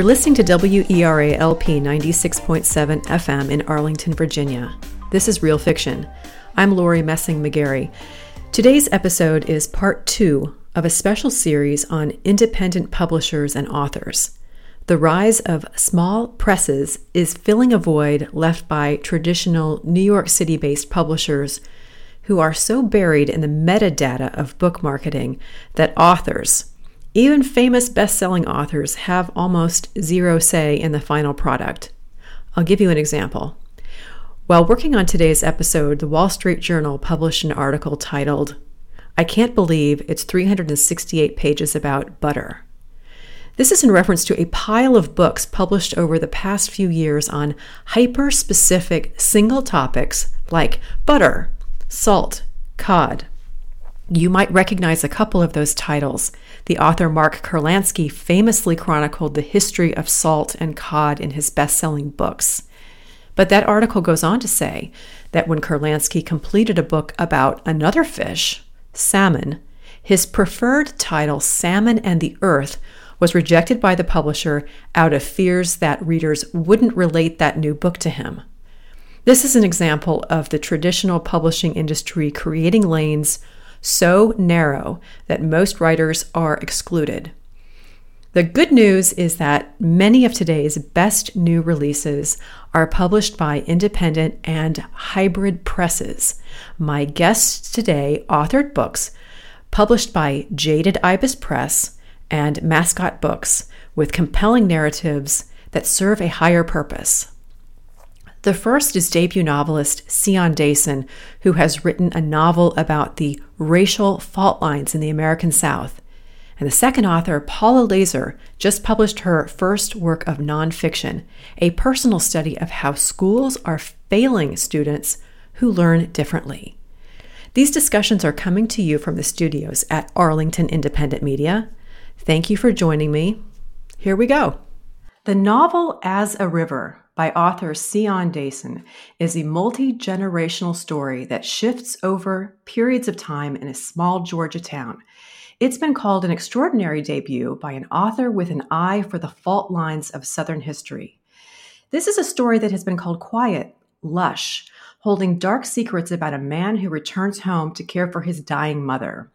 You're listening to WERA LP 96.7 FM in Arlington, Virginia. This is Real Fiction. I'm Lori Messing McGarry. Today's episode is part two of a special series on independent publishers and authors. The rise of small presses is filling a void left by traditional New York City based publishers who are so buried in the metadata of book marketing that authors, even famous best selling authors have almost zero say in the final product. I'll give you an example. While working on today's episode, the Wall Street Journal published an article titled, I Can't Believe It's 368 Pages About Butter. This is in reference to a pile of books published over the past few years on hyper specific single topics like butter, salt, cod, you might recognize a couple of those titles. The author Mark Kurlansky famously chronicled the history of salt and cod in his best selling books. But that article goes on to say that when Kurlansky completed a book about another fish, salmon, his preferred title, Salmon and the Earth, was rejected by the publisher out of fears that readers wouldn't relate that new book to him. This is an example of the traditional publishing industry creating lanes so narrow that most writers are excluded. The good news is that many of today's best new releases are published by independent and hybrid presses. My guests today authored books published by Jaded Ibis Press and Mascot Books with compelling narratives that serve a higher purpose. The first is debut novelist Sion Dayson, who has written a novel about the racial fault lines in the American South. And the second author, Paula Lazor, just published her first work of nonfiction, a personal study of how schools are failing students who learn differently. These discussions are coming to you from the studios at Arlington Independent Media. Thank you for joining me. Here we go. The novel As a River by author Sion Dayson is a multi generational story that shifts over periods of time in a small Georgia town. It's been called an extraordinary debut by an author with an eye for the fault lines of Southern history. This is a story that has been called quiet, lush, holding dark secrets about a man who returns home to care for his dying mother.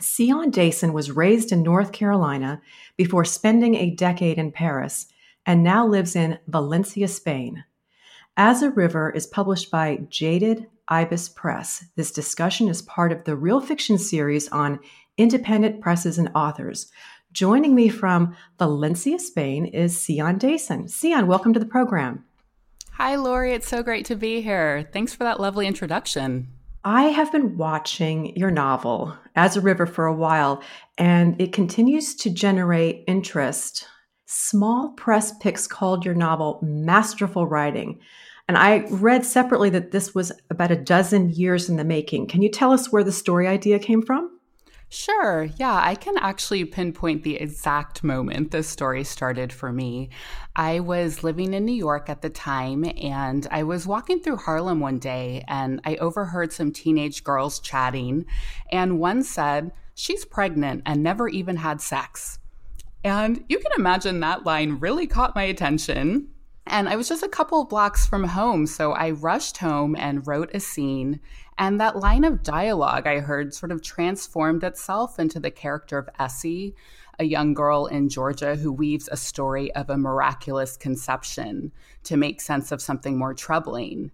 Sion Dayson was raised in North Carolina before spending a decade in Paris and now lives in Valencia, Spain. As a River is published by Jaded Ibis Press. This discussion is part of the Real Fiction series on independent presses and authors. Joining me from Valencia, Spain is Sion Dayson. Sion, welcome to the program. Hi, Lori. It's so great to be here. Thanks for that lovely introduction. I have been watching your novel, As a River, for a while, and it continues to generate interest Small Press Picks called your novel masterful writing. And I read separately that this was about a dozen years in the making. Can you tell us where the story idea came from? Sure. Yeah, I can actually pinpoint the exact moment this story started for me. I was living in New York at the time, and I was walking through Harlem one day, and I overheard some teenage girls chatting. And one said, She's pregnant and never even had sex. And you can imagine that line really caught my attention. And I was just a couple blocks from home, so I rushed home and wrote a scene. And that line of dialogue I heard sort of transformed itself into the character of Essie, a young girl in Georgia who weaves a story of a miraculous conception to make sense of something more troubling.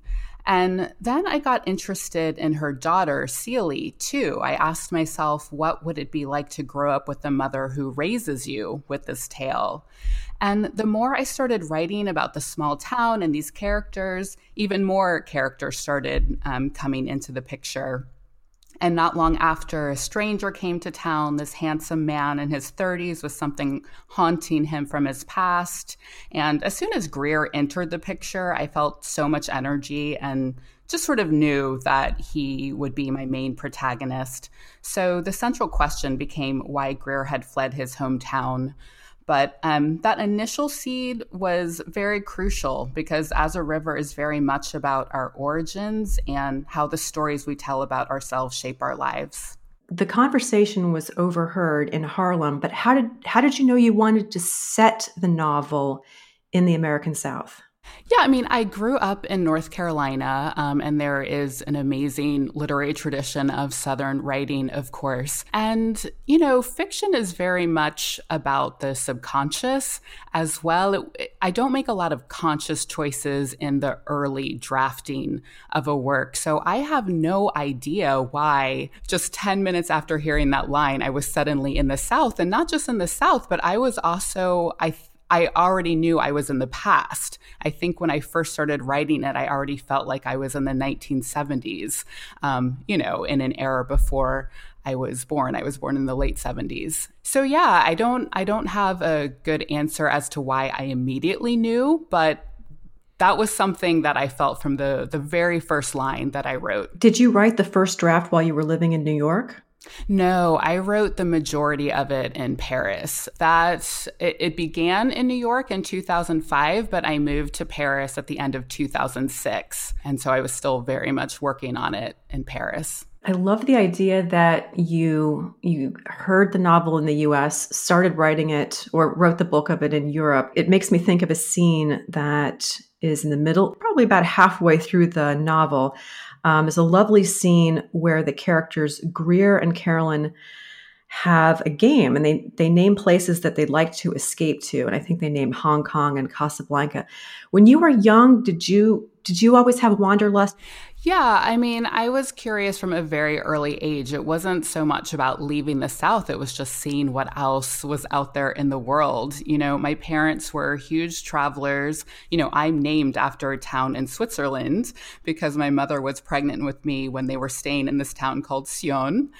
And then I got interested in her daughter, Celie, too. I asked myself, what would it be like to grow up with a mother who raises you with this tale? And the more I started writing about the small town and these characters, even more characters started um, coming into the picture. And not long after, a stranger came to town, this handsome man in his 30s with something haunting him from his past. And as soon as Greer entered the picture, I felt so much energy and just sort of knew that he would be my main protagonist. So the central question became why Greer had fled his hometown. But um, that initial seed was very crucial because As a River is very much about our origins and how the stories we tell about ourselves shape our lives. the conversation was overheard in Harlem, but how did how did you know you wanted to set the novel in the American South? Yeah, I mean, I grew up in North Carolina, um, and there is an amazing literary tradition of Southern writing, of course. And, you know, fiction is very much about the subconscious as well. It, I don't make a lot of conscious choices in the early drafting of a work. So I have no idea why just 10 minutes after hearing that line, I was suddenly in the South. And not just in the South, but I was also, I I already knew I was in the past. I think when I first started writing it, I already felt like I was in the 1970s, um, you know, in an era before I was born. I was born in the late 70s. So yeah, I don't I don't have a good answer as to why I immediately knew, but that was something that I felt from the the very first line that I wrote. Did you write the first draft while you were living in New York? No, I wrote the majority of it in Paris. That it, it, began in New York in 2005, but I moved to Paris at the end of 2006, and so I was still very much working on it in Paris. I love the idea that you you heard the novel in the US, started writing it or wrote the book of it in Europe. It makes me think of a scene that is in the middle, probably about halfway through the novel um, is a lovely scene where the characters Greer and Carolyn have a game and they they name places that they'd like to escape to and i think they name hong kong and casablanca. When you were young did you did you always have wanderlust yeah, I mean, I was curious from a very early age. It wasn't so much about leaving the South, it was just seeing what else was out there in the world. You know, my parents were huge travelers. You know, I'm named after a town in Switzerland because my mother was pregnant with me when they were staying in this town called Sion.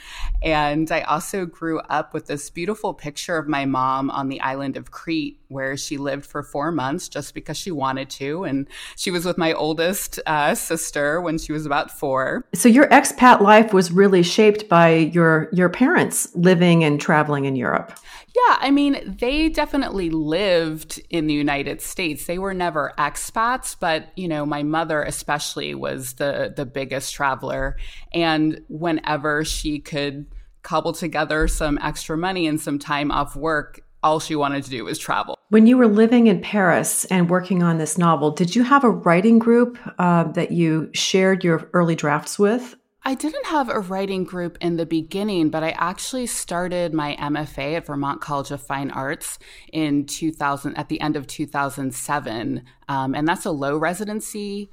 And I also grew up with this beautiful picture of my mom on the island of Crete where she lived for four months just because she wanted to. And she was with my oldest uh, sister when she was about four. So your expat life was really shaped by your your parents living and traveling in Europe. Yeah, I mean, they definitely lived in the United States. They were never expats, but you know, my mother especially was the the biggest traveler and whenever she could cobble together some extra money and some time off work, all she wanted to do was travel. When you were living in Paris and working on this novel, did you have a writing group uh, that you shared your early drafts with? I didn't have a writing group in the beginning, but I actually started my MFA at Vermont College of Fine Arts in 2000 at the end of 2007, um, and that's a low residency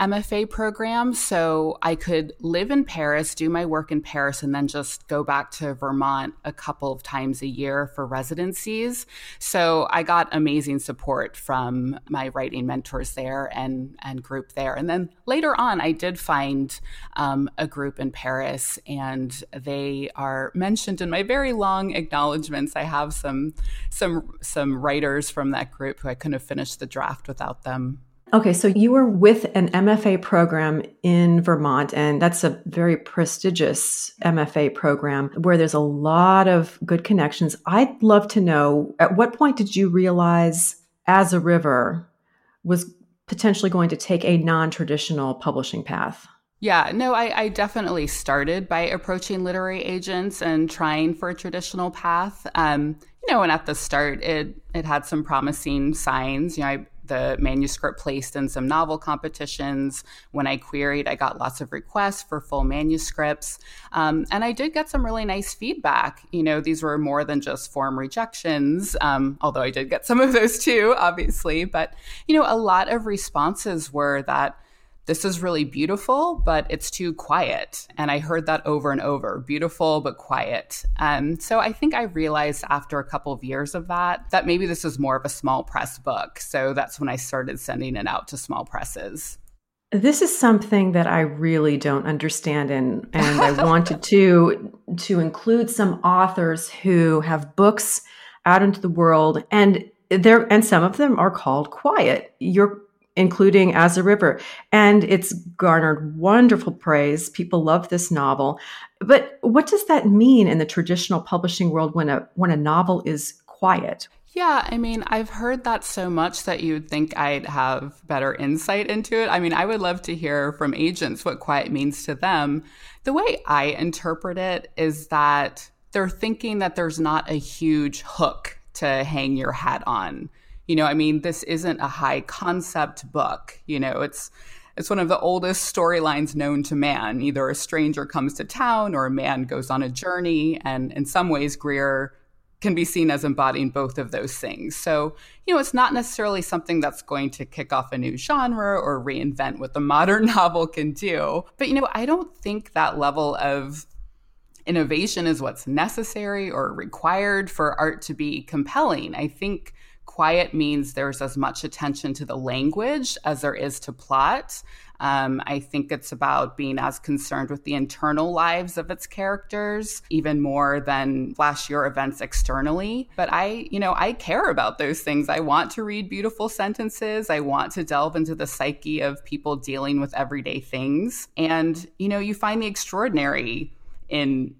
MFA program. So I could live in Paris, do my work in Paris, and then just go back to Vermont a couple of times a year for residencies. So I got amazing support from my writing mentors there and, and group there. And then later on, I did find um, a group in Paris, and they are mentioned in my very long acknowledgments. I have some some some writers from that group who I couldn't have finished the draft without them. Okay, so you were with an MFA program in Vermont, and that's a very prestigious MFA program where there's a lot of good connections. I'd love to know at what point did you realize As a River was potentially going to take a non traditional publishing path? Yeah, no, I, I, definitely started by approaching literary agents and trying for a traditional path. Um, you know, and at the start, it it had some promising signs. You know, I the manuscript placed in some novel competitions. When I queried, I got lots of requests for full manuscripts. Um, and I did get some really nice feedback. You know, these were more than just form rejections, um, although I did get some of those too, obviously. But, you know, a lot of responses were that this is really beautiful, but it's too quiet. And I heard that over and over beautiful, but quiet. Um, so I think I realized after a couple of years of that, that maybe this is more of a small press book. So that's when I started sending it out to small presses. This is something that I really don't understand and and I wanted to to include some authors who have books out into the world and there and some of them are called quiet. Your including As a River. And it's garnered wonderful praise. People love this novel. But what does that mean in the traditional publishing world when a when a novel is quiet? Yeah, I mean, I've heard that so much that you'd think I'd have better insight into it. I mean, I would love to hear from agents what quiet means to them. The way I interpret it is that they're thinking that there's not a huge hook to hang your hat on. You know, I mean, this isn't a high concept book. You know, it's it's one of the oldest storylines known to man. Either a stranger comes to town or a man goes on a journey. And in some ways, Greer can be seen as embodying both of those things. So, you know, it's not necessarily something that's going to kick off a new genre or reinvent what the modern novel can do. But, you know, I don't think that level of innovation is what's necessary or required for art to be compelling. I think quiet means there's as much attention to the language as there is to plot. Um, I think it's about being as concerned with the internal lives of its characters, even more than flashier events externally. But I, you know, I care about those things. I want to read beautiful sentences. I want to delve into the psyche of people dealing with everyday things. And, you know, you find the extraordinary in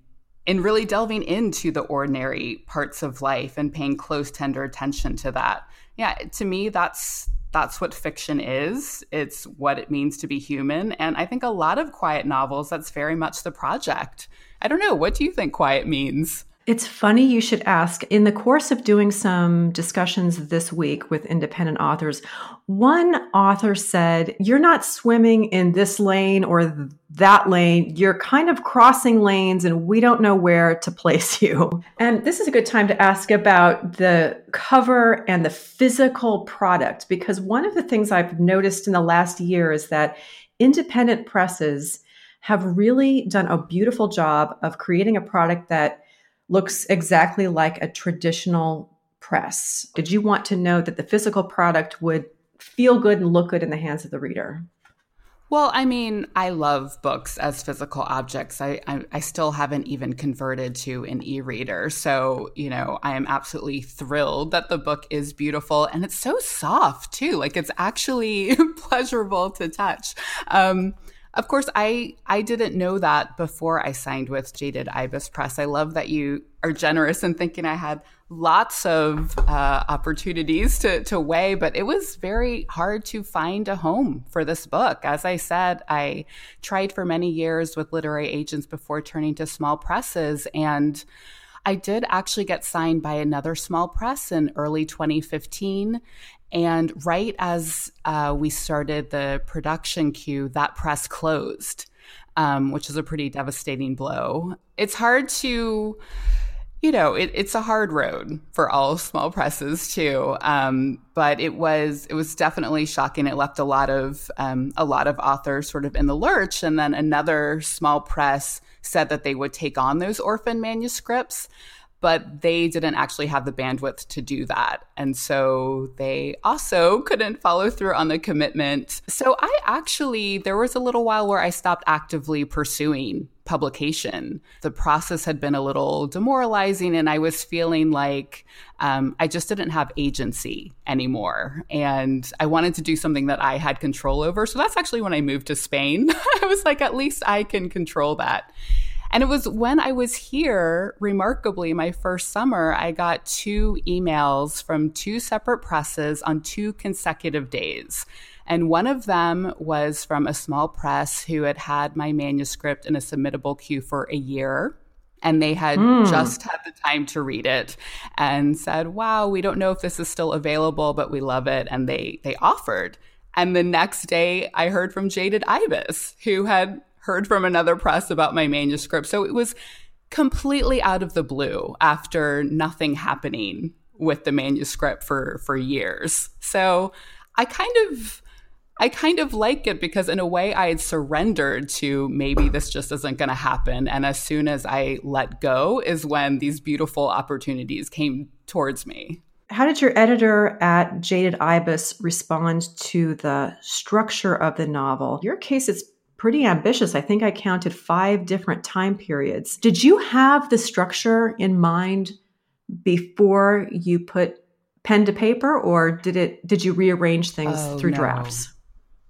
in really delving into the ordinary parts of life and paying close tender attention to that. Yeah to me that's that's what fiction is. It's what it means to be human. And i think a lot of quiet novels that's very much the project. I don't know. What do you think quiet means it's funny you should ask. In the course of doing some discussions this week with independent authors, one author said, You're not swimming in this lane or that lane. You're kind of crossing lanes and we don't know where to place you. And this is a good time to ask about the cover and the physical product, because one of the things I've noticed in the last year is that independent presses have really done a beautiful job of creating a product that looks exactly like a traditional press. Did you want to know that the physical product would feel good and look good in the hands of the reader? Well, I mean, I love books as physical objects. I, I, I still haven't even converted to an e-reader, so you know I am absolutely thrilled that the book is beautiful and it's so soft too. Like it's actually pleasurable to touch. Um, of course, I I didn't know that before I signed with Jaded Ibis Press. I love that you are generous in thinking I had lots of uh, opportunities to to weigh, but it was very hard to find a home for this book. As I said, I tried for many years with literary agents before turning to small presses and. I did actually get signed by another small press in early 2015. And right as uh, we started the production queue, that press closed, um, which is a pretty devastating blow. It's hard to, you know, it, it's a hard road for all small presses too. Um, but it was it was definitely shocking. It left a lot of um, a lot of authors sort of in the lurch. And then another small press said that they would take on those orphan manuscripts but they didn't actually have the bandwidth to do that. And so they also couldn't follow through on the commitment. So I actually, there was a little while where I stopped actively pursuing publication. The process had been a little demoralizing, and I was feeling like um, I just didn't have agency anymore. And I wanted to do something that I had control over. So that's actually when I moved to Spain. I was like, at least I can control that. And it was when I was here, remarkably, my first summer, I got two emails from two separate presses on two consecutive days. And one of them was from a small press who had had my manuscript in a submittable queue for a year. And they had mm. just had the time to read it and said, wow, we don't know if this is still available, but we love it. And they, they offered. And the next day, I heard from Jaded Ibis, who had heard from another press about my manuscript. So it was completely out of the blue after nothing happening with the manuscript for for years. So I kind of I kind of like it because in a way I had surrendered to maybe this just isn't going to happen and as soon as I let go is when these beautiful opportunities came towards me. How did your editor at Jaded Ibis respond to the structure of the novel? Your case is pretty ambitious. I think I counted five different time periods. Did you have the structure in mind before you put pen to paper or did it did you rearrange things oh, through no. drafts?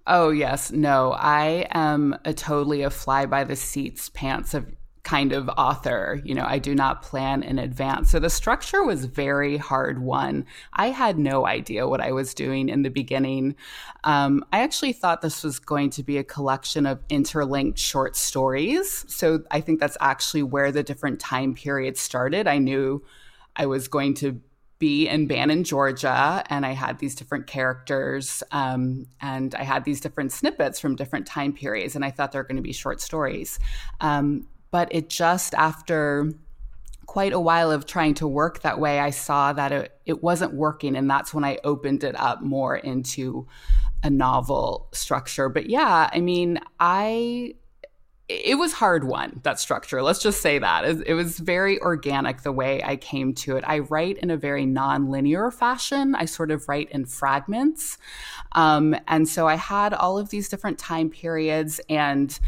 Oh yes, no. I am a totally a fly by the seats pants of kind of author. You know, I do not plan in advance. So the structure was very hard won. I had no idea what I was doing in the beginning. Um, I actually thought this was going to be a collection of interlinked short stories. So I think that's actually where the different time periods started. I knew I was going to be in Bannon, Georgia, and I had these different characters, um, and I had these different snippets from different time periods, and I thought they were going to be short stories. Um, but it just after quite a while of trying to work that way, I saw that it, it wasn't working. And that's when I opened it up more into a novel structure. But yeah, I mean, I it was hard won that structure let's just say that it was very organic the way i came to it i write in a very non-linear fashion i sort of write in fragments um, and so i had all of these different time periods and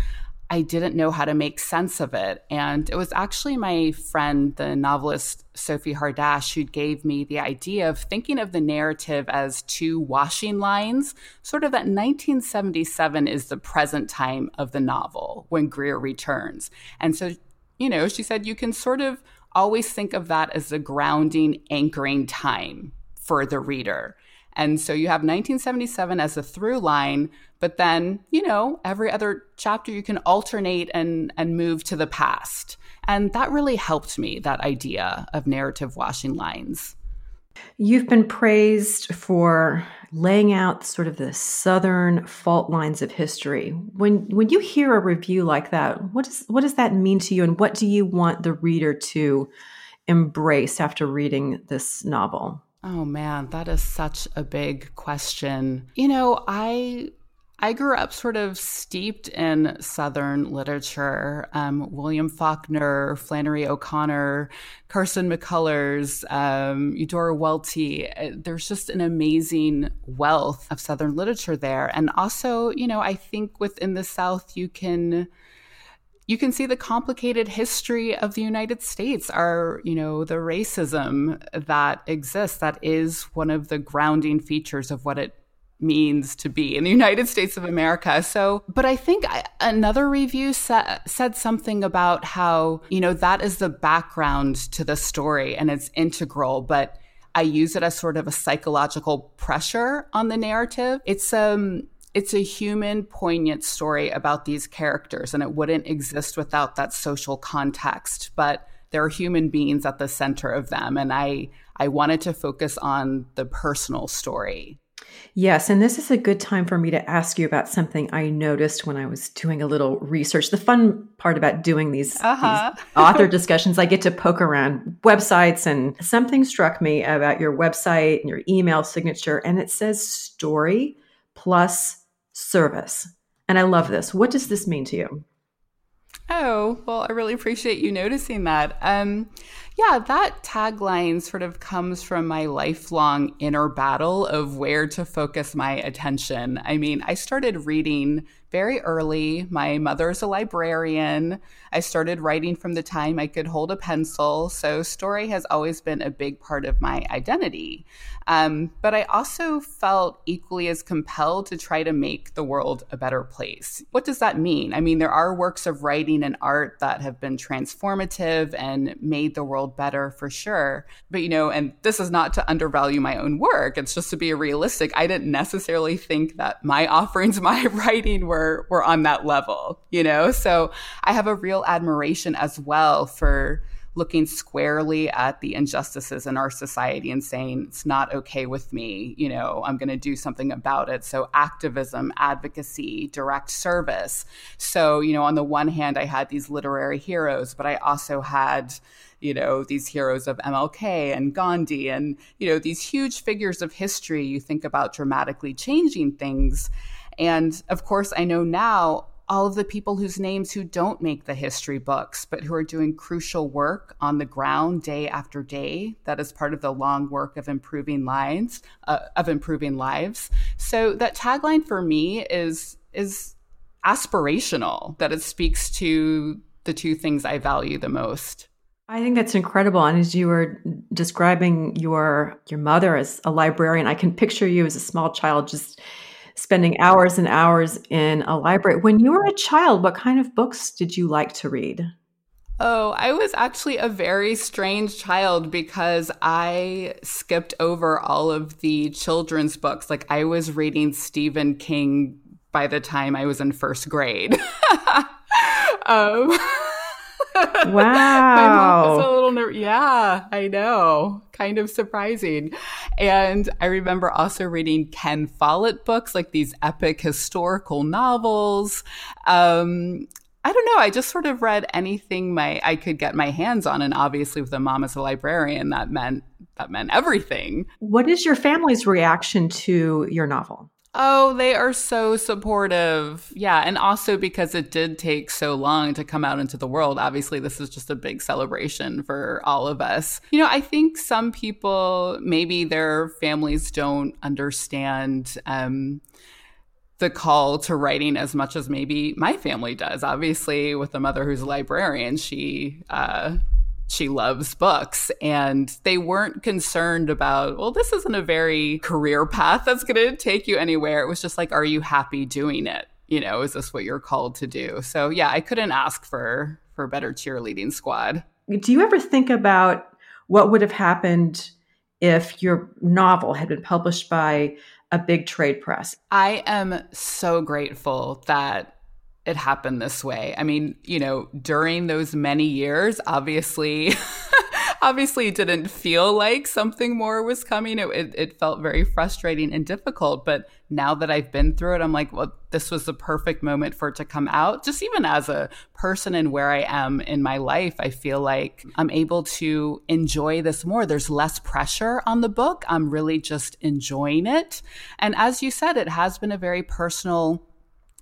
I didn't know how to make sense of it. And it was actually my friend, the novelist Sophie Hardach, who gave me the idea of thinking of the narrative as two washing lines, sort of that 1977 is the present time of the novel when Greer returns. And so, you know, she said you can sort of always think of that as the grounding, anchoring time for the reader. And so you have 1977 as a through line, but then, you know, every other chapter you can alternate and and move to the past. And that really helped me, that idea of narrative washing lines. You've been praised for laying out sort of the southern fault lines of history. When when you hear a review like that, what does what does that mean to you and what do you want the reader to embrace after reading this novel? Oh man, that is such a big question. You know, I I grew up sort of steeped in Southern literature. Um, William Faulkner, Flannery O'Connor, Carson McCullers, um, Eudora Welty. Uh, there's just an amazing wealth of Southern literature there. And also, you know, I think within the South, you can you can see the complicated history of the United States, our, you know, the racism that exists, that is one of the grounding features of what it means to be in the United States of America. So, but I think I, another review sa- said something about how, you know, that is the background to the story and it's integral, but I use it as sort of a psychological pressure on the narrative. It's um it's a human, poignant story about these characters, and it wouldn't exist without that social context. But there are human beings at the center of them, and I I wanted to focus on the personal story. Yes, and this is a good time for me to ask you about something I noticed when I was doing a little research. The fun part about doing these, uh-huh. these author discussions, I get to poke around websites, and something struck me about your website and your email signature, and it says story plus service. And I love this. What does this mean to you? Oh, well, I really appreciate you noticing that. Um, yeah, that tagline sort of comes from my lifelong inner battle of where to focus my attention. I mean, I started reading very early. My mother's a librarian. I started writing from the time I could hold a pencil. So, story has always been a big part of my identity. Um, but I also felt equally as compelled to try to make the world a better place. What does that mean? I mean, there are works of writing and art that have been transformative and made the world better for sure. But, you know, and this is not to undervalue my own work, it's just to be realistic. I didn't necessarily think that my offerings, my writing were, were on that level, you know? So I have a real admiration as well for looking squarely at the injustices in our society and saying it's not okay with me you know i'm going to do something about it so activism advocacy direct service so you know on the one hand i had these literary heroes but i also had you know these heroes of mlk and gandhi and you know these huge figures of history you think about dramatically changing things and of course i know now all of the people whose names who don't make the history books, but who are doing crucial work on the ground day after day. That is part of the long work of improving lives, uh, of improving lives. So that tagline for me is is aspirational. That it speaks to the two things I value the most. I think that's incredible. And as you were describing your your mother as a librarian, I can picture you as a small child just spending hours and hours in a library. When you were a child, what kind of books did you like to read? Oh, I was actually a very strange child because I skipped over all of the children's books. Like I was reading Stephen King by the time I was in first grade. um, wow. My mom was a little ner- Yeah, I know. Kind of surprising. And I remember also reading Ken Follett books, like these epic historical novels. Um, I don't know. I just sort of read anything my I could get my hands on, and obviously with a mom as a librarian, that meant that meant everything. What is your family's reaction to your novel? Oh, they are so supportive. Yeah. And also because it did take so long to come out into the world. Obviously, this is just a big celebration for all of us. You know, I think some people, maybe their families don't understand. Um, the call to writing as much as maybe my family does. Obviously, with a mother who's a librarian, she uh, she loves books, and they weren't concerned about. Well, this isn't a very career path that's going to take you anywhere. It was just like, are you happy doing it? You know, is this what you're called to do? So yeah, I couldn't ask for for a better cheerleading squad. Do you ever think about what would have happened if your novel had been published by a big trade press. I am so grateful that it happened this way. I mean, you know, during those many years, obviously obviously it didn't feel like something more was coming. It, it, it, felt very frustrating and difficult. But now that I've been through it, I'm like, well, this was the perfect moment for it to come out. Just even as a person and where I am in my life, I feel like I'm able to enjoy this more. There's less pressure on the book. I'm really just enjoying it. And as you said, it has been a very personal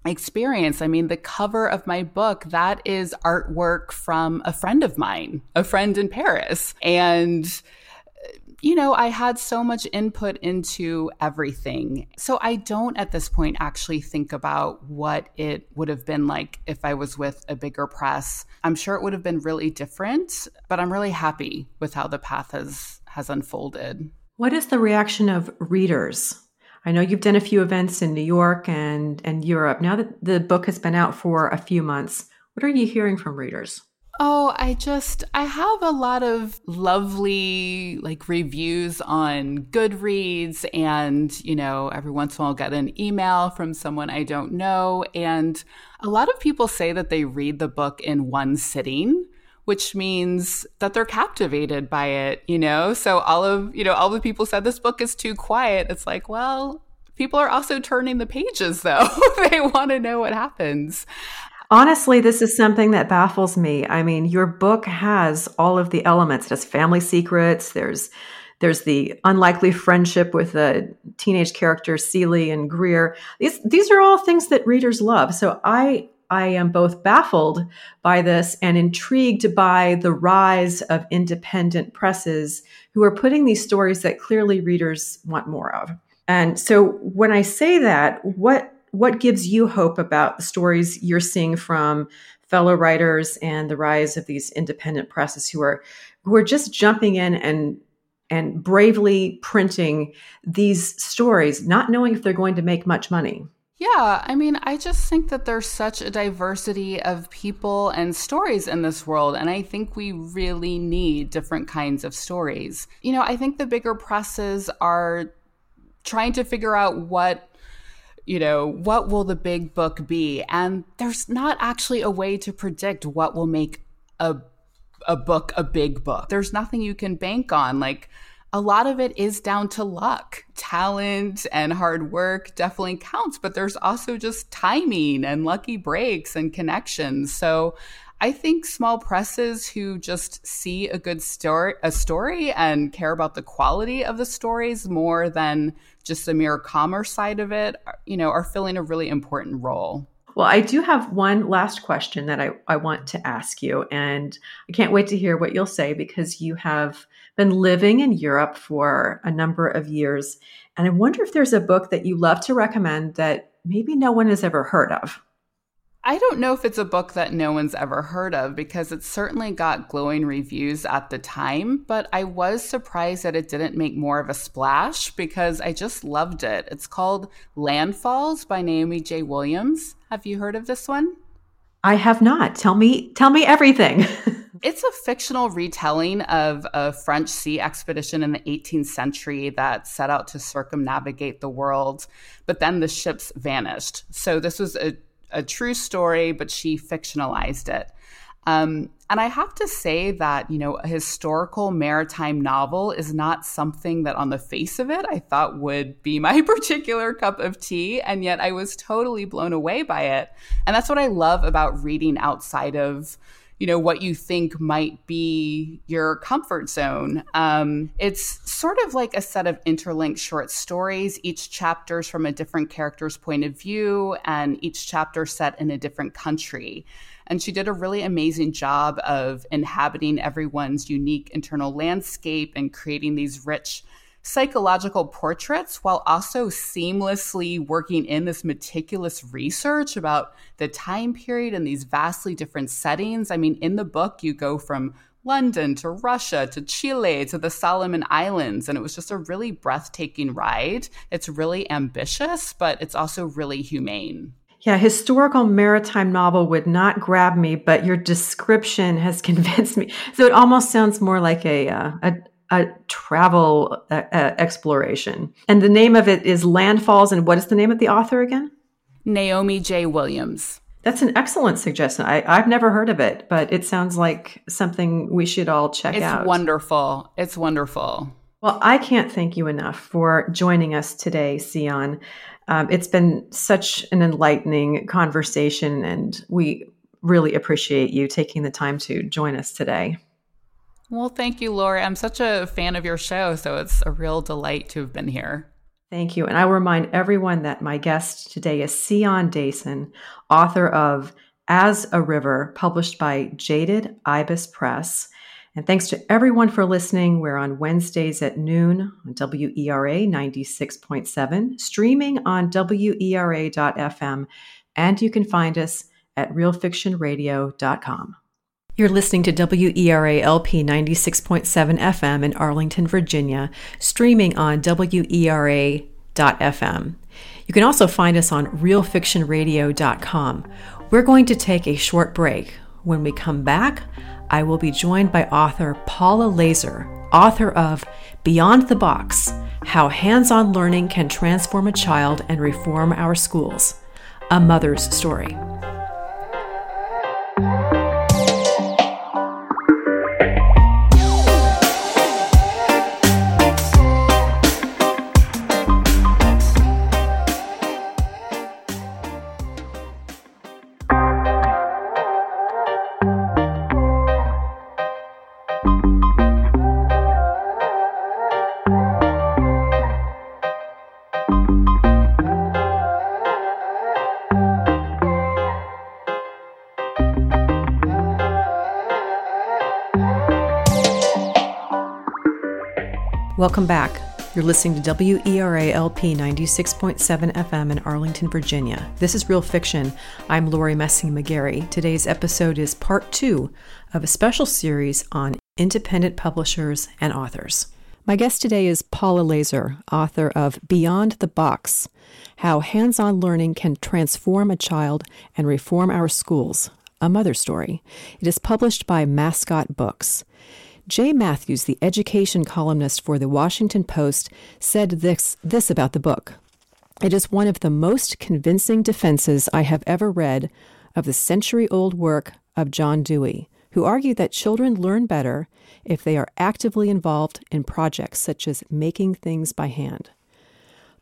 experience. I mean, the cover of my book, that is artwork from a friend of mine, a friend in Paris. And you know, I had so much input into everything. So I don't at this point actually think about what it would have been like if I was with a bigger press. I'm sure it would have been really different, but I'm really happy with how the path has has unfolded. What is the reaction of readers I know you've done a few events in New York and, and Europe. Now that the book has been out for a few months, what are you hearing from readers? Oh, I just I have a lot of lovely like reviews on Goodreads and, you know, every once in a while I'll get an email from someone I don't know and a lot of people say that they read the book in one sitting which means that they're captivated by it, you know? So all of, you know, all the people said this book is too quiet. It's like, well, people are also turning the pages though. they want to know what happens. Honestly, this is something that baffles me. I mean, your book has all of the elements. It has family secrets. There's there's the unlikely friendship with the teenage characters Celie and Greer. These these are all things that readers love. So I I am both baffled by this and intrigued by the rise of independent presses who are putting these stories that clearly readers want more of. And so when I say that, what what gives you hope about the stories you're seeing from fellow writers and the rise of these independent presses who are who are just jumping in and and bravely printing these stories, not knowing if they're going to make much money? Yeah, I mean, I just think that there's such a diversity of people and stories in this world. And I think we really need different kinds of stories. You know, I think the bigger presses are trying to figure out what you know, what will the big book be? And there's not actually a way to predict what will make a a book a big book. There's nothing you can bank on. Like a lot of it is down to luck. Talent and hard work definitely counts, but there's also just timing and lucky breaks and connections. So I think small presses who just see a good story, a story and care about the quality of the stories more than just the mere commerce side of it, uh, you know, are filling a really important role. Well, I do have one last question that I, I want to ask you, and I can't wait to hear what you'll say because you have been living in Europe for a number of years. And I wonder if there's a book that you love to recommend that maybe no one has ever heard of. I don't know if it's a book that no one's ever heard of because it certainly got glowing reviews at the time, but I was surprised that it didn't make more of a splash because I just loved it. It's called Landfalls by Naomi J. Williams. Have you heard of this one? I have not. Tell me tell me everything. it's a fictional retelling of a French sea expedition in the 18th century that set out to circumnavigate the world, but then the ships vanished. So this was a, a true story, but she fictionalized it. Um, and I have to say that, you know, a historical maritime novel is not something that on the face of it I thought would be my particular cup of tea. And yet I was totally blown away by it. And that's what I love about reading outside of you know what you think might be your comfort zone. Um, it's sort of like a set of interlinked short stories. Each chapter is from a different character's point of view and each chapter set in a different country. And she did a really amazing job of inhabiting everyone's unique internal landscape and creating these rich psychological portraits while also seamlessly working in this meticulous research about the time period and these vastly different settings. I mean, in the book, you go from London to Russia to Chile to the Solomon Islands. And it was just a really breathtaking ride. It's really ambitious, but it's also really humane. Yeah, historical maritime novel would not grab me, but your description has convinced me. So it almost sounds more like a uh, a, a, travel uh, uh, exploration. And the name of it is Landfalls. And what is the name of the author again? Naomi J. Williams. That's an excellent suggestion. I, have never heard of it, but it sounds like something we should all check it's out. It's wonderful. It's wonderful. Well, I can't thank you enough for joining us today, Sion. Um, it's been such an enlightening conversation, and we really appreciate you taking the time to join us today. Well, thank you, Laura. I'm such a fan of your show, so it's a real delight to have been here. Thank you. And I will remind everyone that my guest today is Sion Dayson, author of As a River, published by Jaded Ibis Press. And thanks to everyone for listening. We're on Wednesdays at noon on WERA 96.7, streaming on WERA.fm, and you can find us at realfictionradio.com. You're listening to WERA LP 96.7 FM in Arlington, Virginia, streaming on WERA.fm. You can also find us on realfictionradio.com. We're going to take a short break. When we come back, I will be joined by author Paula Lazor, author of Beyond the Box How Hands on Learning Can Transform a Child and Reform Our Schools, a mother's story. Welcome back. You're listening to WERA LP 96.7 FM in Arlington, Virginia. This is Real Fiction. I'm Lori Messing McGarry. Today's episode is part two of a special series on independent publishers and authors. My guest today is Paula Lazor, author of Beyond the Box How Hands on Learning Can Transform a Child and Reform Our Schools, a mother story. It is published by Mascot Books. Jay Mathews, the education columnist for the Washington Post, said this, this about the book. It is one of the most convincing defenses I have ever read of the century old work of John Dewey, who argued that children learn better if they are actively involved in projects such as making things by hand.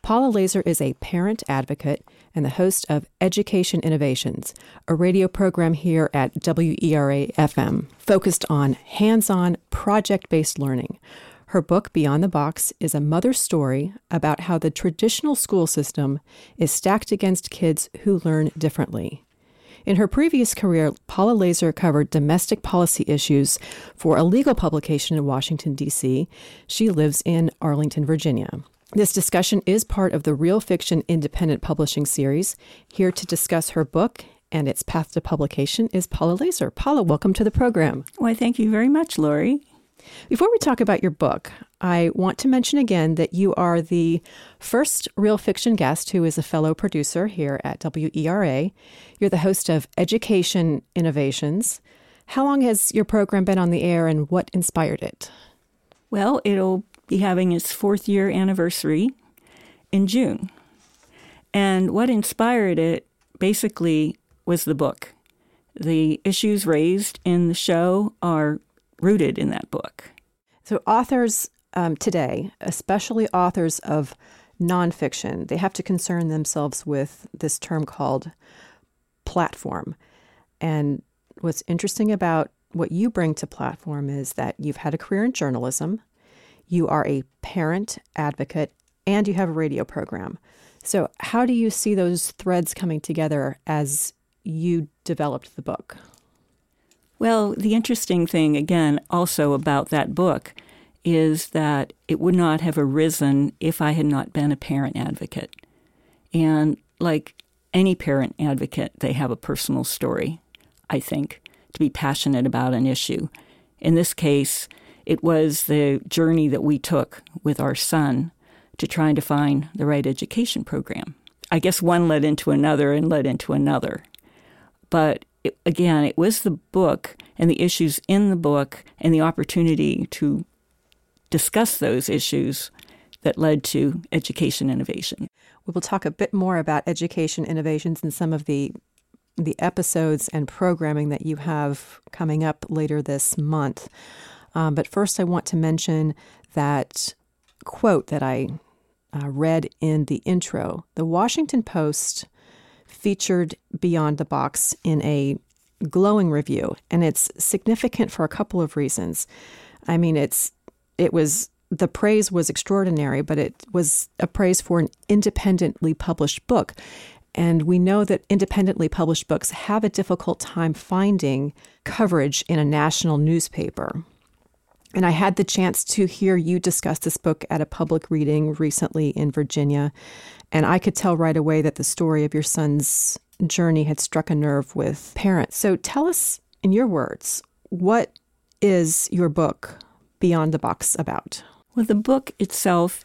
Paula Lazor is a parent advocate and the host of Education Innovations, a radio program here at WERA FM focused on hands on, project based learning. Her book, Beyond the Box, is a mother's story about how the traditional school system is stacked against kids who learn differently. In her previous career, Paula Lazor covered domestic policy issues for a legal publication in Washington, D.C. She lives in Arlington, Virginia. This discussion is part of the Real Fiction Independent Publishing Series. Here to discuss her book and its path to publication is Paula Lazor. Paula, welcome to the program. Why, thank you very much, Lori. Before we talk about your book, I want to mention again that you are the first real fiction guest who is a fellow producer here at WERA. You're the host of Education Innovations, How long has your program been on the air and what inspired it? Well, it'll be having its fourth year anniversary in June. And what inspired it basically was the book. The issues raised in the show are rooted in that book. So, authors um, today, especially authors of nonfiction, they have to concern themselves with this term called platform. And what's interesting about what you bring to platform is that you've had a career in journalism, you are a parent advocate, and you have a radio program. So, how do you see those threads coming together as you developed the book? Well, the interesting thing, again, also about that book is that it would not have arisen if I had not been a parent advocate. And like any parent advocate, they have a personal story, I think, to be passionate about an issue. In this case, it was the journey that we took with our son to trying to find the right education program. I guess one led into another and led into another. But it, again, it was the book and the issues in the book and the opportunity to discuss those issues that led to education innovation. We will talk a bit more about education innovations in some of the the episodes and programming that you have coming up later this month. Um, but first, I want to mention that quote that I uh, read in the intro. The Washington Post featured Beyond the Box in a glowing review, and it's significant for a couple of reasons. I mean, it's it was the praise was extraordinary, but it was a praise for an independently published book. And we know that independently published books have a difficult time finding coverage in a national newspaper. And I had the chance to hear you discuss this book at a public reading recently in Virginia. And I could tell right away that the story of your son's journey had struck a nerve with parents. So tell us, in your words, what is your book, Beyond the Box, about? Well, the book itself,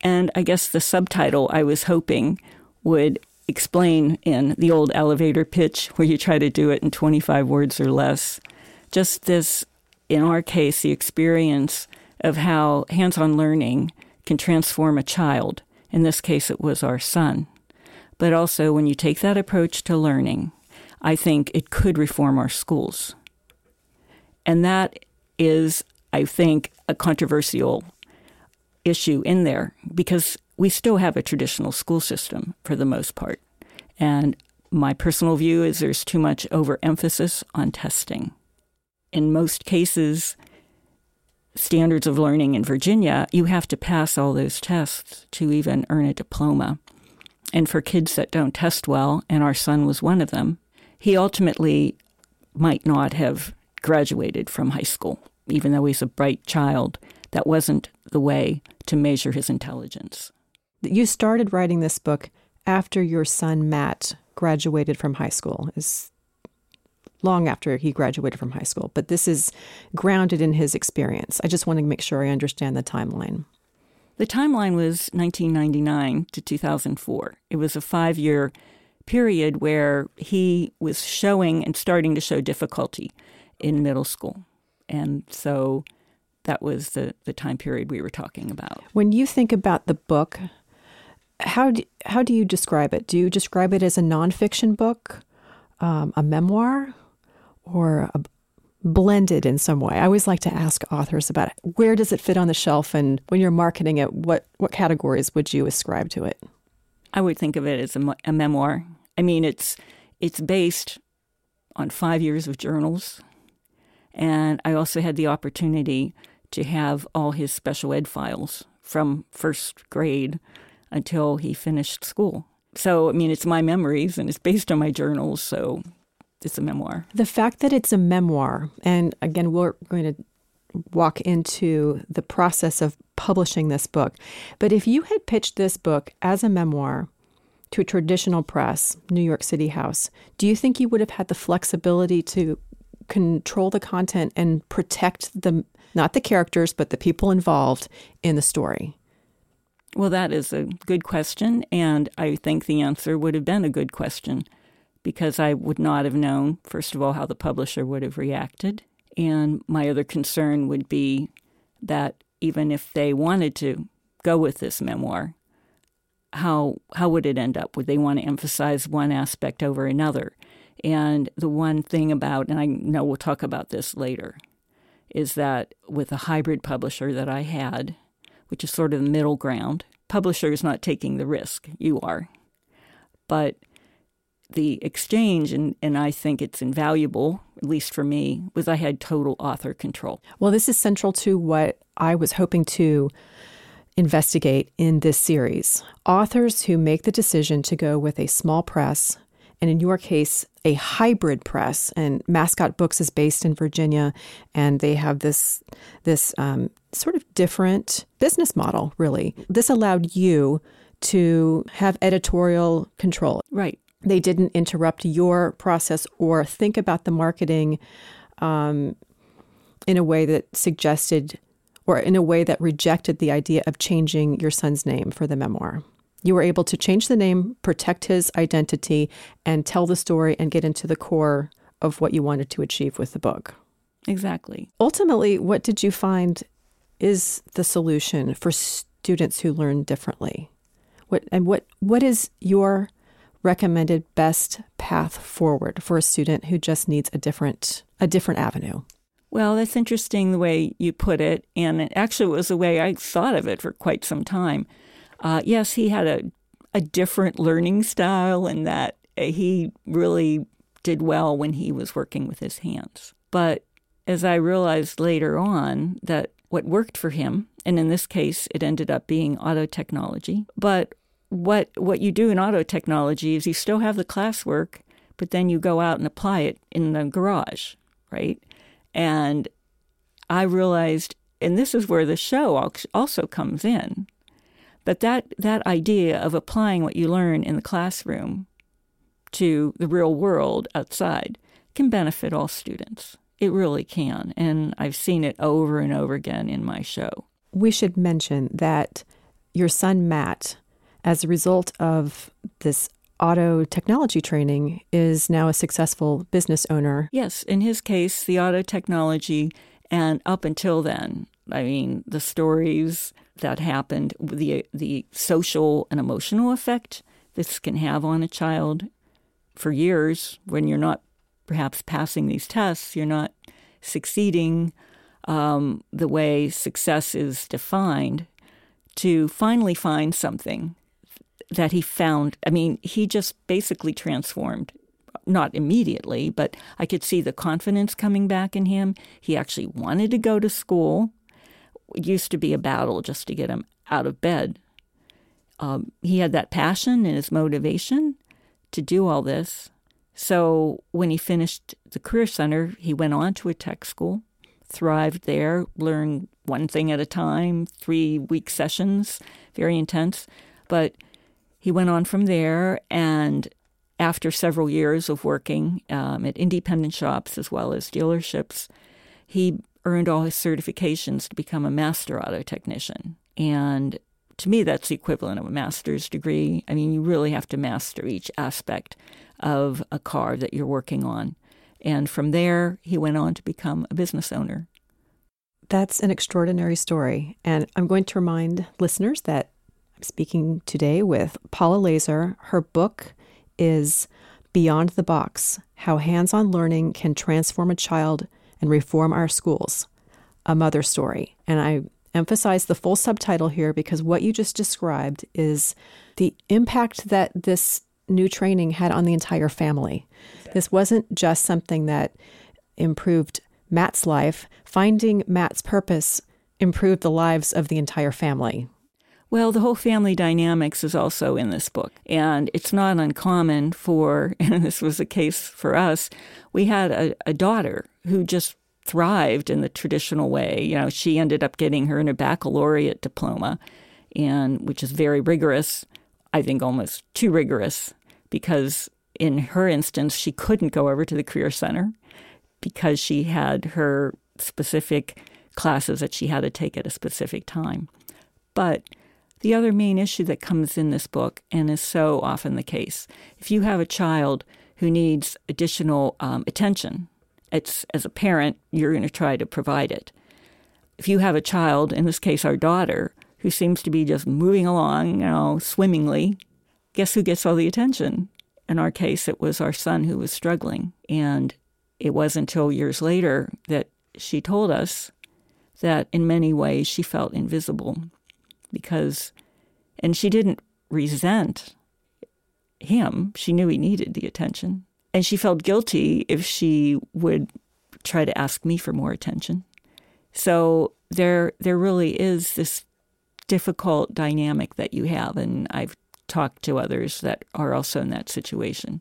and I guess the subtitle I was hoping would explain in the old elevator pitch where you try to do it in 25 words or less, just this in our case, the experience of how hands on learning can transform a child. In this case, it was our son. But also, when you take that approach to learning, I think it could reform our schools. And that is, I think, a controversial issue in there because we still have a traditional school system for the most part. And my personal view is there's too much overemphasis on testing in most cases, standards of learning in Virginia, you have to pass all those tests to even earn a diploma. And for kids that don't test well, and our son was one of them, he ultimately might not have graduated from high school, even though he's a bright child. That wasn't the way to measure his intelligence. You started writing this book after your son Matt graduated from high school. Is long after he graduated from high school, but this is grounded in his experience. I just want to make sure I understand the timeline. The timeline was 1999 to 2004. It was a five year period where he was showing and starting to show difficulty in middle school. And so that was the, the time period we were talking about. When you think about the book, how do, how do you describe it? Do you describe it as a nonfiction book, um, a memoir? Or blended in some way. I always like to ask authors about it. where does it fit on the shelf, and when you're marketing it, what what categories would you ascribe to it? I would think of it as a, a memoir. I mean, it's it's based on five years of journals, and I also had the opportunity to have all his special ed files from first grade until he finished school. So, I mean, it's my memories and it's based on my journals. So it's a memoir. The fact that it's a memoir, and again, we're going to walk into the process of publishing this book. But if you had pitched this book as a memoir to a traditional press, New York City House, do you think you would have had the flexibility to control the content and protect the not the characters but the people involved in the story? Well, that is a good question, and I think the answer would have been a good question because I would not have known, first of all, how the publisher would have reacted. And my other concern would be that even if they wanted to go with this memoir, how how would it end up? Would they want to emphasize one aspect over another? And the one thing about, and I know we'll talk about this later, is that with a hybrid publisher that I had, which is sort of the middle ground, publisher is not taking the risk, you are. But the exchange, and, and I think it's invaluable, at least for me, was I had total author control. Well, this is central to what I was hoping to investigate in this series. Authors who make the decision to go with a small press, and in your case, a hybrid press. And Mascot Books is based in Virginia, and they have this this um, sort of different business model. Really, this allowed you to have editorial control. Right. They didn't interrupt your process or think about the marketing um, in a way that suggested or in a way that rejected the idea of changing your son's name for the memoir. You were able to change the name, protect his identity, and tell the story and get into the core of what you wanted to achieve with the book. Exactly. Ultimately, what did you find is the solution for students who learn differently? What and what what is your recommended best path forward for a student who just needs a different a different avenue? Well, that's interesting the way you put it. And it actually was the way I thought of it for quite some time. Uh, yes, he had a, a different learning style and that he really did well when he was working with his hands. But as I realized later on that what worked for him, and in this case it ended up being auto technology, but what what you do in auto technology is you still have the classwork, but then you go out and apply it in the garage, right? And I realized, and this is where the show also comes in, but that, that idea of applying what you learn in the classroom to the real world outside can benefit all students. It really can. And I've seen it over and over again in my show. We should mention that your son, Matt, as a result of this auto technology training is now a successful business owner. Yes, in his case, the auto technology, and up until then, I mean, the stories that happened, the the social and emotional effect this can have on a child for years when you're not perhaps passing these tests, you're not succeeding um, the way success is defined, to finally find something that he found. I mean, he just basically transformed. Not immediately, but I could see the confidence coming back in him. He actually wanted to go to school. It used to be a battle just to get him out of bed. Um, he had that passion and his motivation to do all this. So when he finished the Career Center, he went on to a tech school, thrived there, learned one thing at a time, three week sessions, very intense. But he went on from there, and after several years of working um, at independent shops as well as dealerships, he earned all his certifications to become a master auto technician. And to me, that's the equivalent of a master's degree. I mean, you really have to master each aspect of a car that you're working on. And from there, he went on to become a business owner. That's an extraordinary story. And I'm going to remind listeners that Speaking today with Paula Lazor. Her book is Beyond the Box How Hands on Learning Can Transform a Child and Reform Our Schools, a mother story. And I emphasize the full subtitle here because what you just described is the impact that this new training had on the entire family. This wasn't just something that improved Matt's life, finding Matt's purpose improved the lives of the entire family. Well, the whole family dynamics is also in this book. And it's not uncommon for, and this was the case for us, we had a, a daughter who just thrived in the traditional way. You know, she ended up getting her in a baccalaureate diploma, and which is very rigorous. I think almost too rigorous because in her instance, she couldn't go over to the Career Center because she had her specific classes that she had to take at a specific time. But the other main issue that comes in this book, and is so often the case, if you have a child who needs additional um, attention. It's as a parent, you're going to try to provide it. If you have a child, in this case our daughter, who seems to be just moving along, you know, swimmingly, guess who gets all the attention? In our case, it was our son who was struggling. And it wasn't until years later that she told us that in many ways she felt invisible because, and she didn't resent him. She knew he needed the attention. And she felt guilty if she would try to ask me for more attention. So there, there really is this difficult dynamic that you have. And I've talked to others that are also in that situation,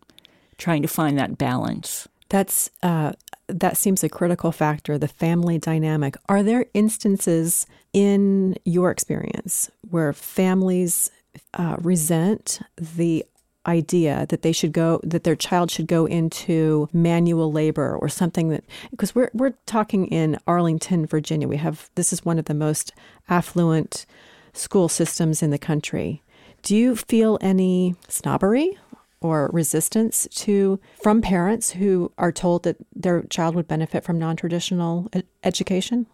trying to find that balance. That's uh, that seems a critical factor. The family dynamic. Are there instances in your experience where families uh, resent the idea that they should go that their child should go into manual labor or something that because we're we're talking in Arlington, Virginia. We have this is one of the most affluent school systems in the country. Do you feel any snobbery or resistance to from parents who are told that their child would benefit from non-traditional education?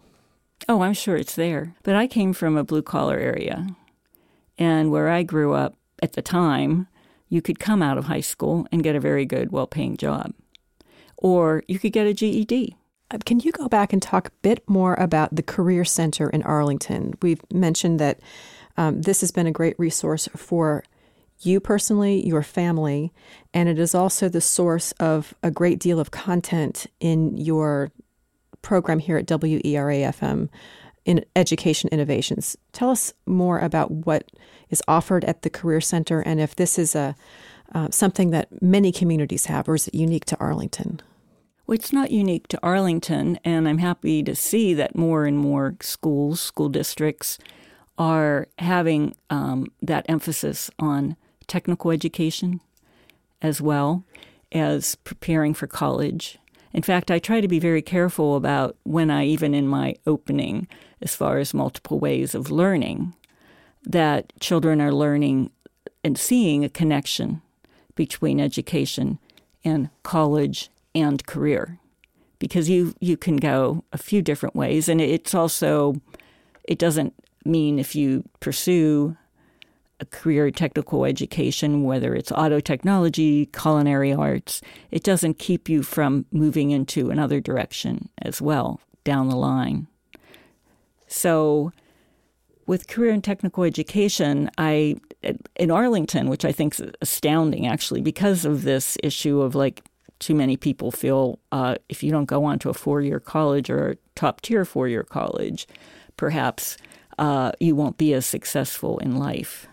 Oh, I'm sure it's there. But I came from a blue collar area. And where I grew up at the time, you could come out of high school and get a very good, well paying job. Or you could get a GED. Uh, can you go back and talk a bit more about the Career Center in Arlington? We've mentioned that um, this has been a great resource for you personally, your family, and it is also the source of a great deal of content in your program here at WERAFM in Education Innovations. Tell us more about what is offered at the Career Center and if this is a uh, something that many communities have, or is it unique to Arlington? Well, it's not unique to Arlington, and I'm happy to see that more and more schools, school districts, are having um, that emphasis on technical education as well as preparing for college. In fact, I try to be very careful about when I, even in my opening, as far as multiple ways of learning, that children are learning and seeing a connection between education and college and career. Because you, you can go a few different ways. And it's also, it doesn't mean if you pursue career technical education, whether it's auto technology, culinary arts, it doesn't keep you from moving into another direction as well down the line. So, with career and technical education, I in Arlington, which I think is astounding actually, because of this issue of like too many people feel uh, if you don't go on to a four year college or a top tier four year college, perhaps uh, you won't be as successful in life.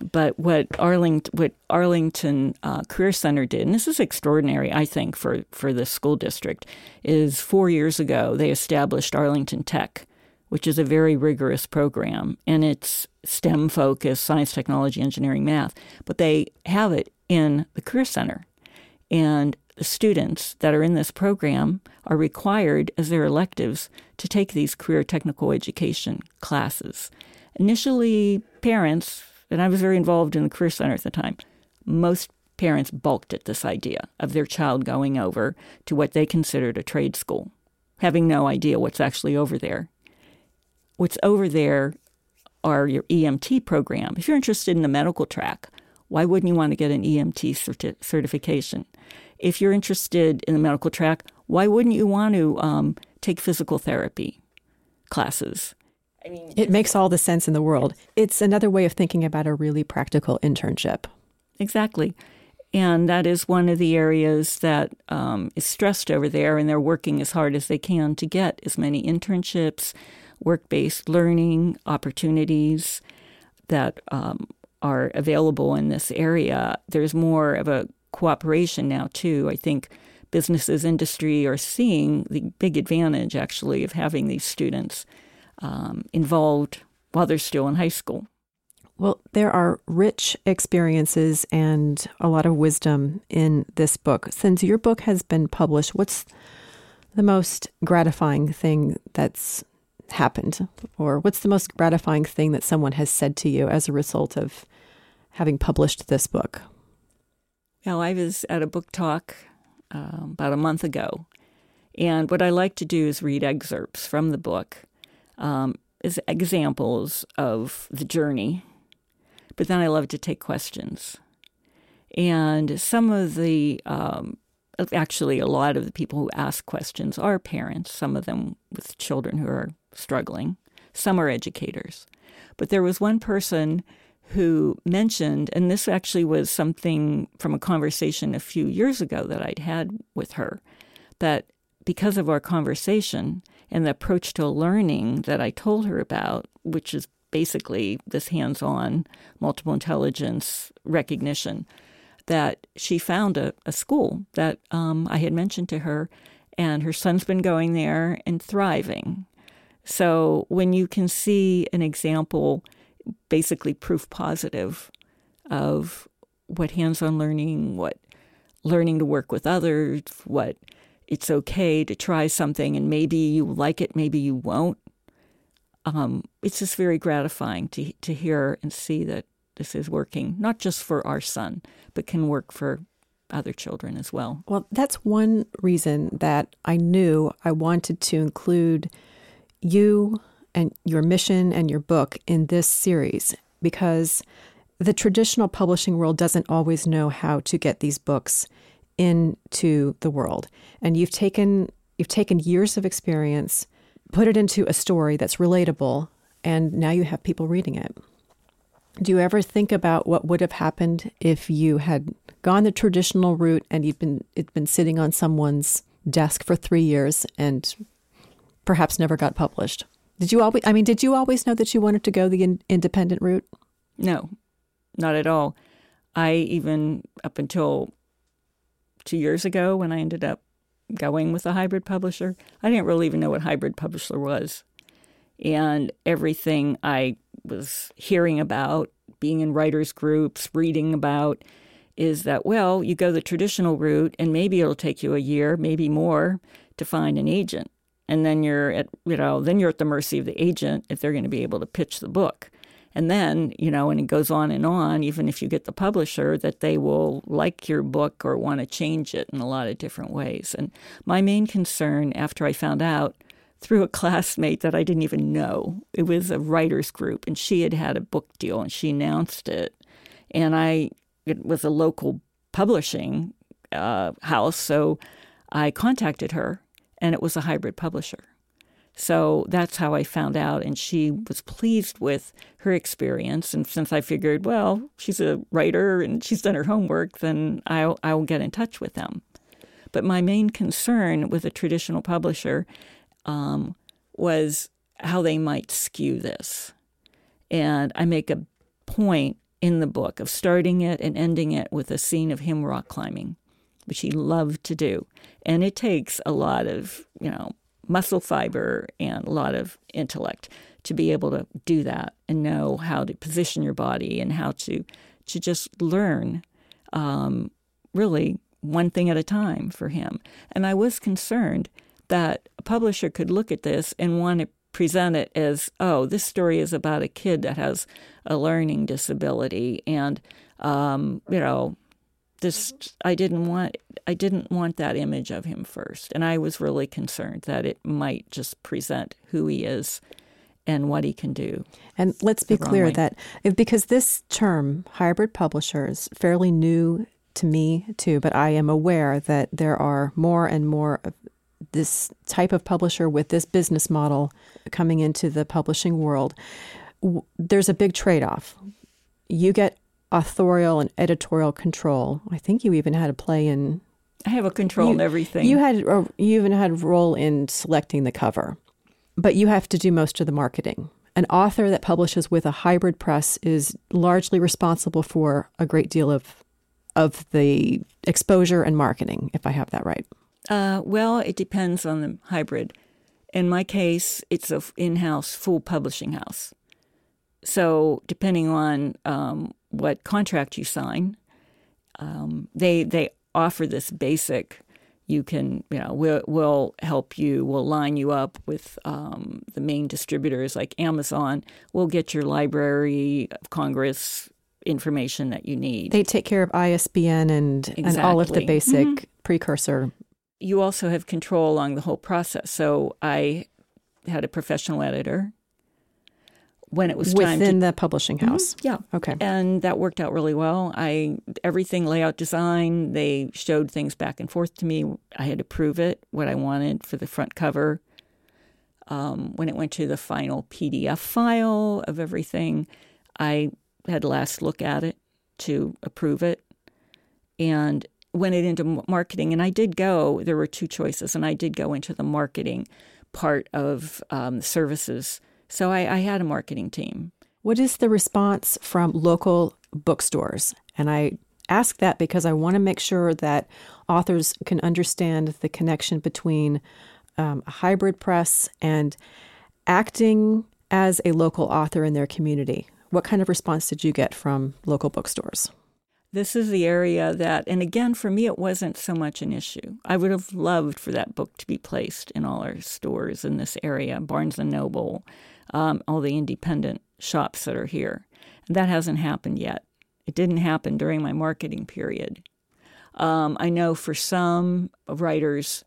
But what Arlington, what Arlington uh, Career Center did, and this is extraordinary, I think, for, for the school district, is four years ago they established Arlington Tech, which is a very rigorous program, and it's STEM focused, science, technology, engineering, math. But they have it in the Career Center, and the students that are in this program are required as their electives to take these career technical education classes. Initially, parents and I was very involved in the Career Center at the time. Most parents balked at this idea of their child going over to what they considered a trade school, having no idea what's actually over there. What's over there are your EMT program. If you're interested in the medical track, why wouldn't you want to get an EMT certi- certification? If you're interested in the medical track, why wouldn't you want to um, take physical therapy classes? I mean, it makes all the sense in the world. It's another way of thinking about a really practical internship. Exactly. And that is one of the areas that um, is stressed over there, and they're working as hard as they can to get as many internships, work based learning opportunities that um, are available in this area. There's more of a cooperation now, too. I think businesses, industry are seeing the big advantage, actually, of having these students um, involved while they're still in high school. Well, there are rich experiences and a lot of wisdom in this book. Since your book has been published, what's the most gratifying thing that's happened? Or what's the most gratifying thing that someone has said to you as a result of having published this book? Well, I was at a book talk um, about a month ago, and what I like to do is read excerpts from the book um, as examples of the journey, but then I love to take questions. And some of the, um, actually, a lot of the people who ask questions are parents, some of them with children who are struggling, some are educators. But there was one person who mentioned, and this actually was something from a conversation a few years ago that I'd had with her, that because of our conversation and the approach to learning that I told her about, which is basically this hands on multiple intelligence recognition, that she found a, a school that um, I had mentioned to her, and her son's been going there and thriving. So when you can see an example, basically proof positive of what hands on learning, what learning to work with others, what it's okay to try something and maybe you like it, maybe you won't. Um, it's just very gratifying to to hear and see that this is working, not just for our son, but can work for other children as well. Well, that's one reason that I knew I wanted to include you and your mission and your book in this series because the traditional publishing world doesn't always know how to get these books into the world. And you've taken you've taken years of experience, put it into a story that's relatable, and now you have people reading it. Do you ever think about what would have happened if you had gone the traditional route and you've been it's been sitting on someone's desk for 3 years and perhaps never got published? Did you always I mean did you always know that you wanted to go the in, independent route? No. Not at all. I even up until 2 years ago when I ended up going with a hybrid publisher, I didn't really even know what hybrid publisher was. And everything I was hearing about, being in writers' groups, reading about, is that, well, you go the traditional route and maybe it'll take you a year, maybe more, to find an agent. And then you're at, you know, then you're at the mercy of the agent if they're going to be able to pitch the book. And then, you know, and it goes on and on, even if you get the publisher, that they will like your book or want to change it in a lot of different ways. And my main concern after I found out through a classmate that I didn't even know. It was a writers group, and she had had a book deal, and she announced it. And I, it was a local publishing uh, house, so I contacted her, and it was a hybrid publisher. So that's how I found out, and she was pleased with her experience. And since I figured, well, she's a writer and she's done her homework, then I'll, I'll get in touch with them. But my main concern with a traditional publisher um, was how they might skew this. And I make a point in the book of starting it and ending it with a scene of him rock climbing, which he loved to do. And it takes a lot of, you know, muscle fiber and a lot of intellect to be able to do that and know how to position your body and how to to just learn um, really one thing at a time for him. And I was concerned that a publisher could look at this and want to present it as, oh, this story is about a kid that has a learning disability, and um, you know, this I didn't want I didn't want that image of him first, and I was really concerned that it might just present who he is and what he can do. And let's be clear that because this term hybrid publisher is fairly new to me too, but I am aware that there are more and more of this type of publisher with this business model coming into the publishing world, there's a big trade off. You get authorial and editorial control. I think you even had a play in. I have a control you, in everything. You had you even had a role in selecting the cover, but you have to do most of the marketing. An author that publishes with a hybrid press is largely responsible for a great deal of of the exposure and marketing, if I have that right. Uh, well, it depends on the hybrid. In my case, it's a in-house full publishing house. So depending on um, what contract you sign, um, they they offer this basic. You can, you know, we'll, we'll help you. We'll line you up with um, the main distributors like Amazon. We'll get your Library of Congress information that you need. They take care of ISBN and, exactly. and all of the basic mm-hmm. precursor. You also have control along the whole process. So I had a professional editor when it was within to, the publishing mm-hmm. house. Mm-hmm, yeah. Okay. And that worked out really well. I everything layout design, they showed things back and forth to me. I had to prove it what I wanted for the front cover. Um, when it went to the final PDF file of everything, I had last look at it to approve it and went it into marketing. And I did go, there were two choices, and I did go into the marketing part of um, services. So I, I had a marketing team. What is the response from local bookstores? And I ask that because I want to make sure that authors can understand the connection between um, a hybrid press and acting as a local author in their community. What kind of response did you get from local bookstores? This is the area that, and again, for me, it wasn't so much an issue. I would have loved for that book to be placed in all our stores in this area, Barnes and Noble, um, all the independent shops that are here. And that hasn't happened yet. It didn't happen during my marketing period. Um, I know for some writers,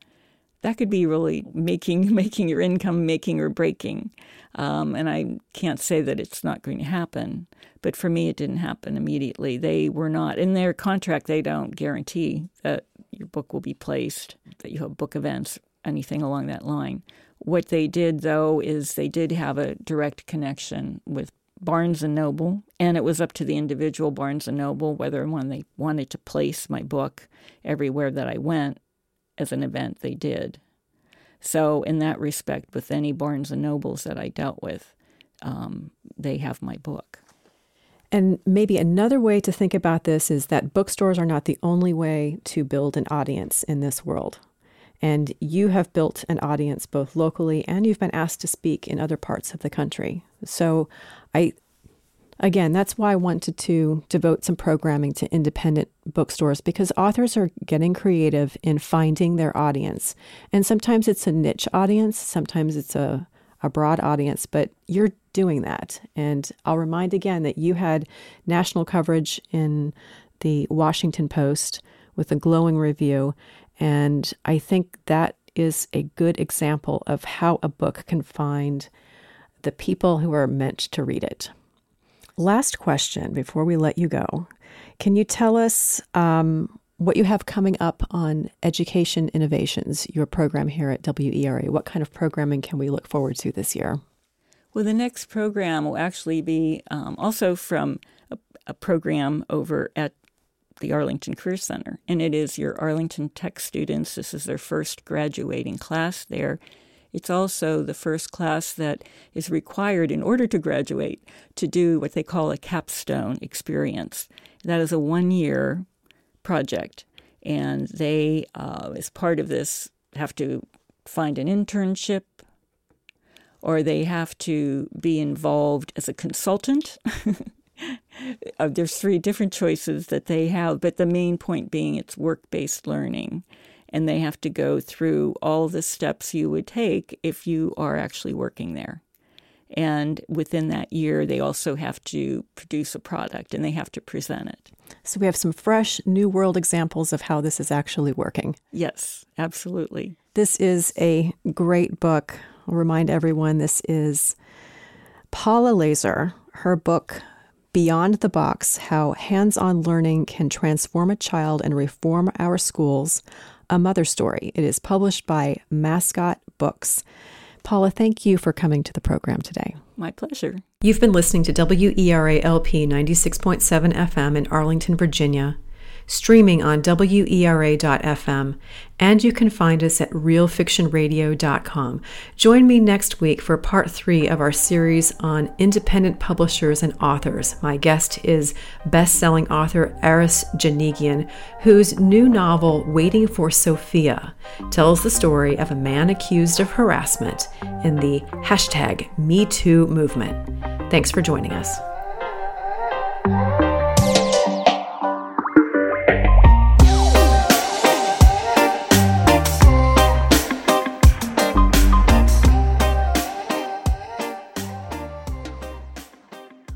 that could be really making making your income, making or breaking. Um, and I can't say that it's not going to happen, but for me, it didn't happen immediately. They were not in their contract. They don't guarantee that your book will be placed, that you have book events, anything along that line. What they did, though, is they did have a direct connection with Barnes and Noble, and it was up to the individual Barnes and Noble whether when they wanted to place my book everywhere that I went as an event, they did. So, in that respect, with any Barnes and Nobles that I dealt with, um, they have my book. And maybe another way to think about this is that bookstores are not the only way to build an audience in this world. And you have built an audience both locally and you've been asked to speak in other parts of the country. So I again, that's why I wanted to devote some programming to independent bookstores because authors are getting creative in finding their audience. And sometimes it's a niche audience, sometimes it's a, a broad audience, but you're doing that. And I'll remind again that you had national coverage in the Washington Post with a glowing review. And I think that is a good example of how a book can find the people who are meant to read it. Last question before we let you go. Can you tell us um, what you have coming up on Education Innovations, your program here at WERA? What kind of programming can we look forward to this year? Well, the next program will actually be um, also from a, a program over at the Arlington Career Center, and it is your Arlington Tech students. This is their first graduating class there it's also the first class that is required in order to graduate to do what they call a capstone experience. That is a one year project. And they, uh, as part of this, have to find an internship or they have to be involved as a consultant. uh, there's three different choices that they have, but the main point being it's work based learning and they have to go through all the steps you would take if you are actually working there. And within that year, they also have to produce a product and they have to present it. So we have some fresh, new world examples of how this is actually working. Yes, absolutely. This is a great book. I'll remind everyone this is Paula Lazor, her book, Beyond the Box How Hands on Learning Can Transform a Child and Reform Our Schools a Mother Story. It is published by Mascot Books. Paula, thank you for coming to the program today. My pleasure. You've been listening to WERA LP 96.7 FM in Arlington, Virginia streaming on WERA.FM, and you can find us at realfictionradio.com. Join me next week for part three of our series on independent publishers and authors. My guest is best selling author Aris Janigian, whose new novel, Waiting for Sophia, tells the story of a man accused of harassment in the hashtag MeToo movement. Thanks for joining us.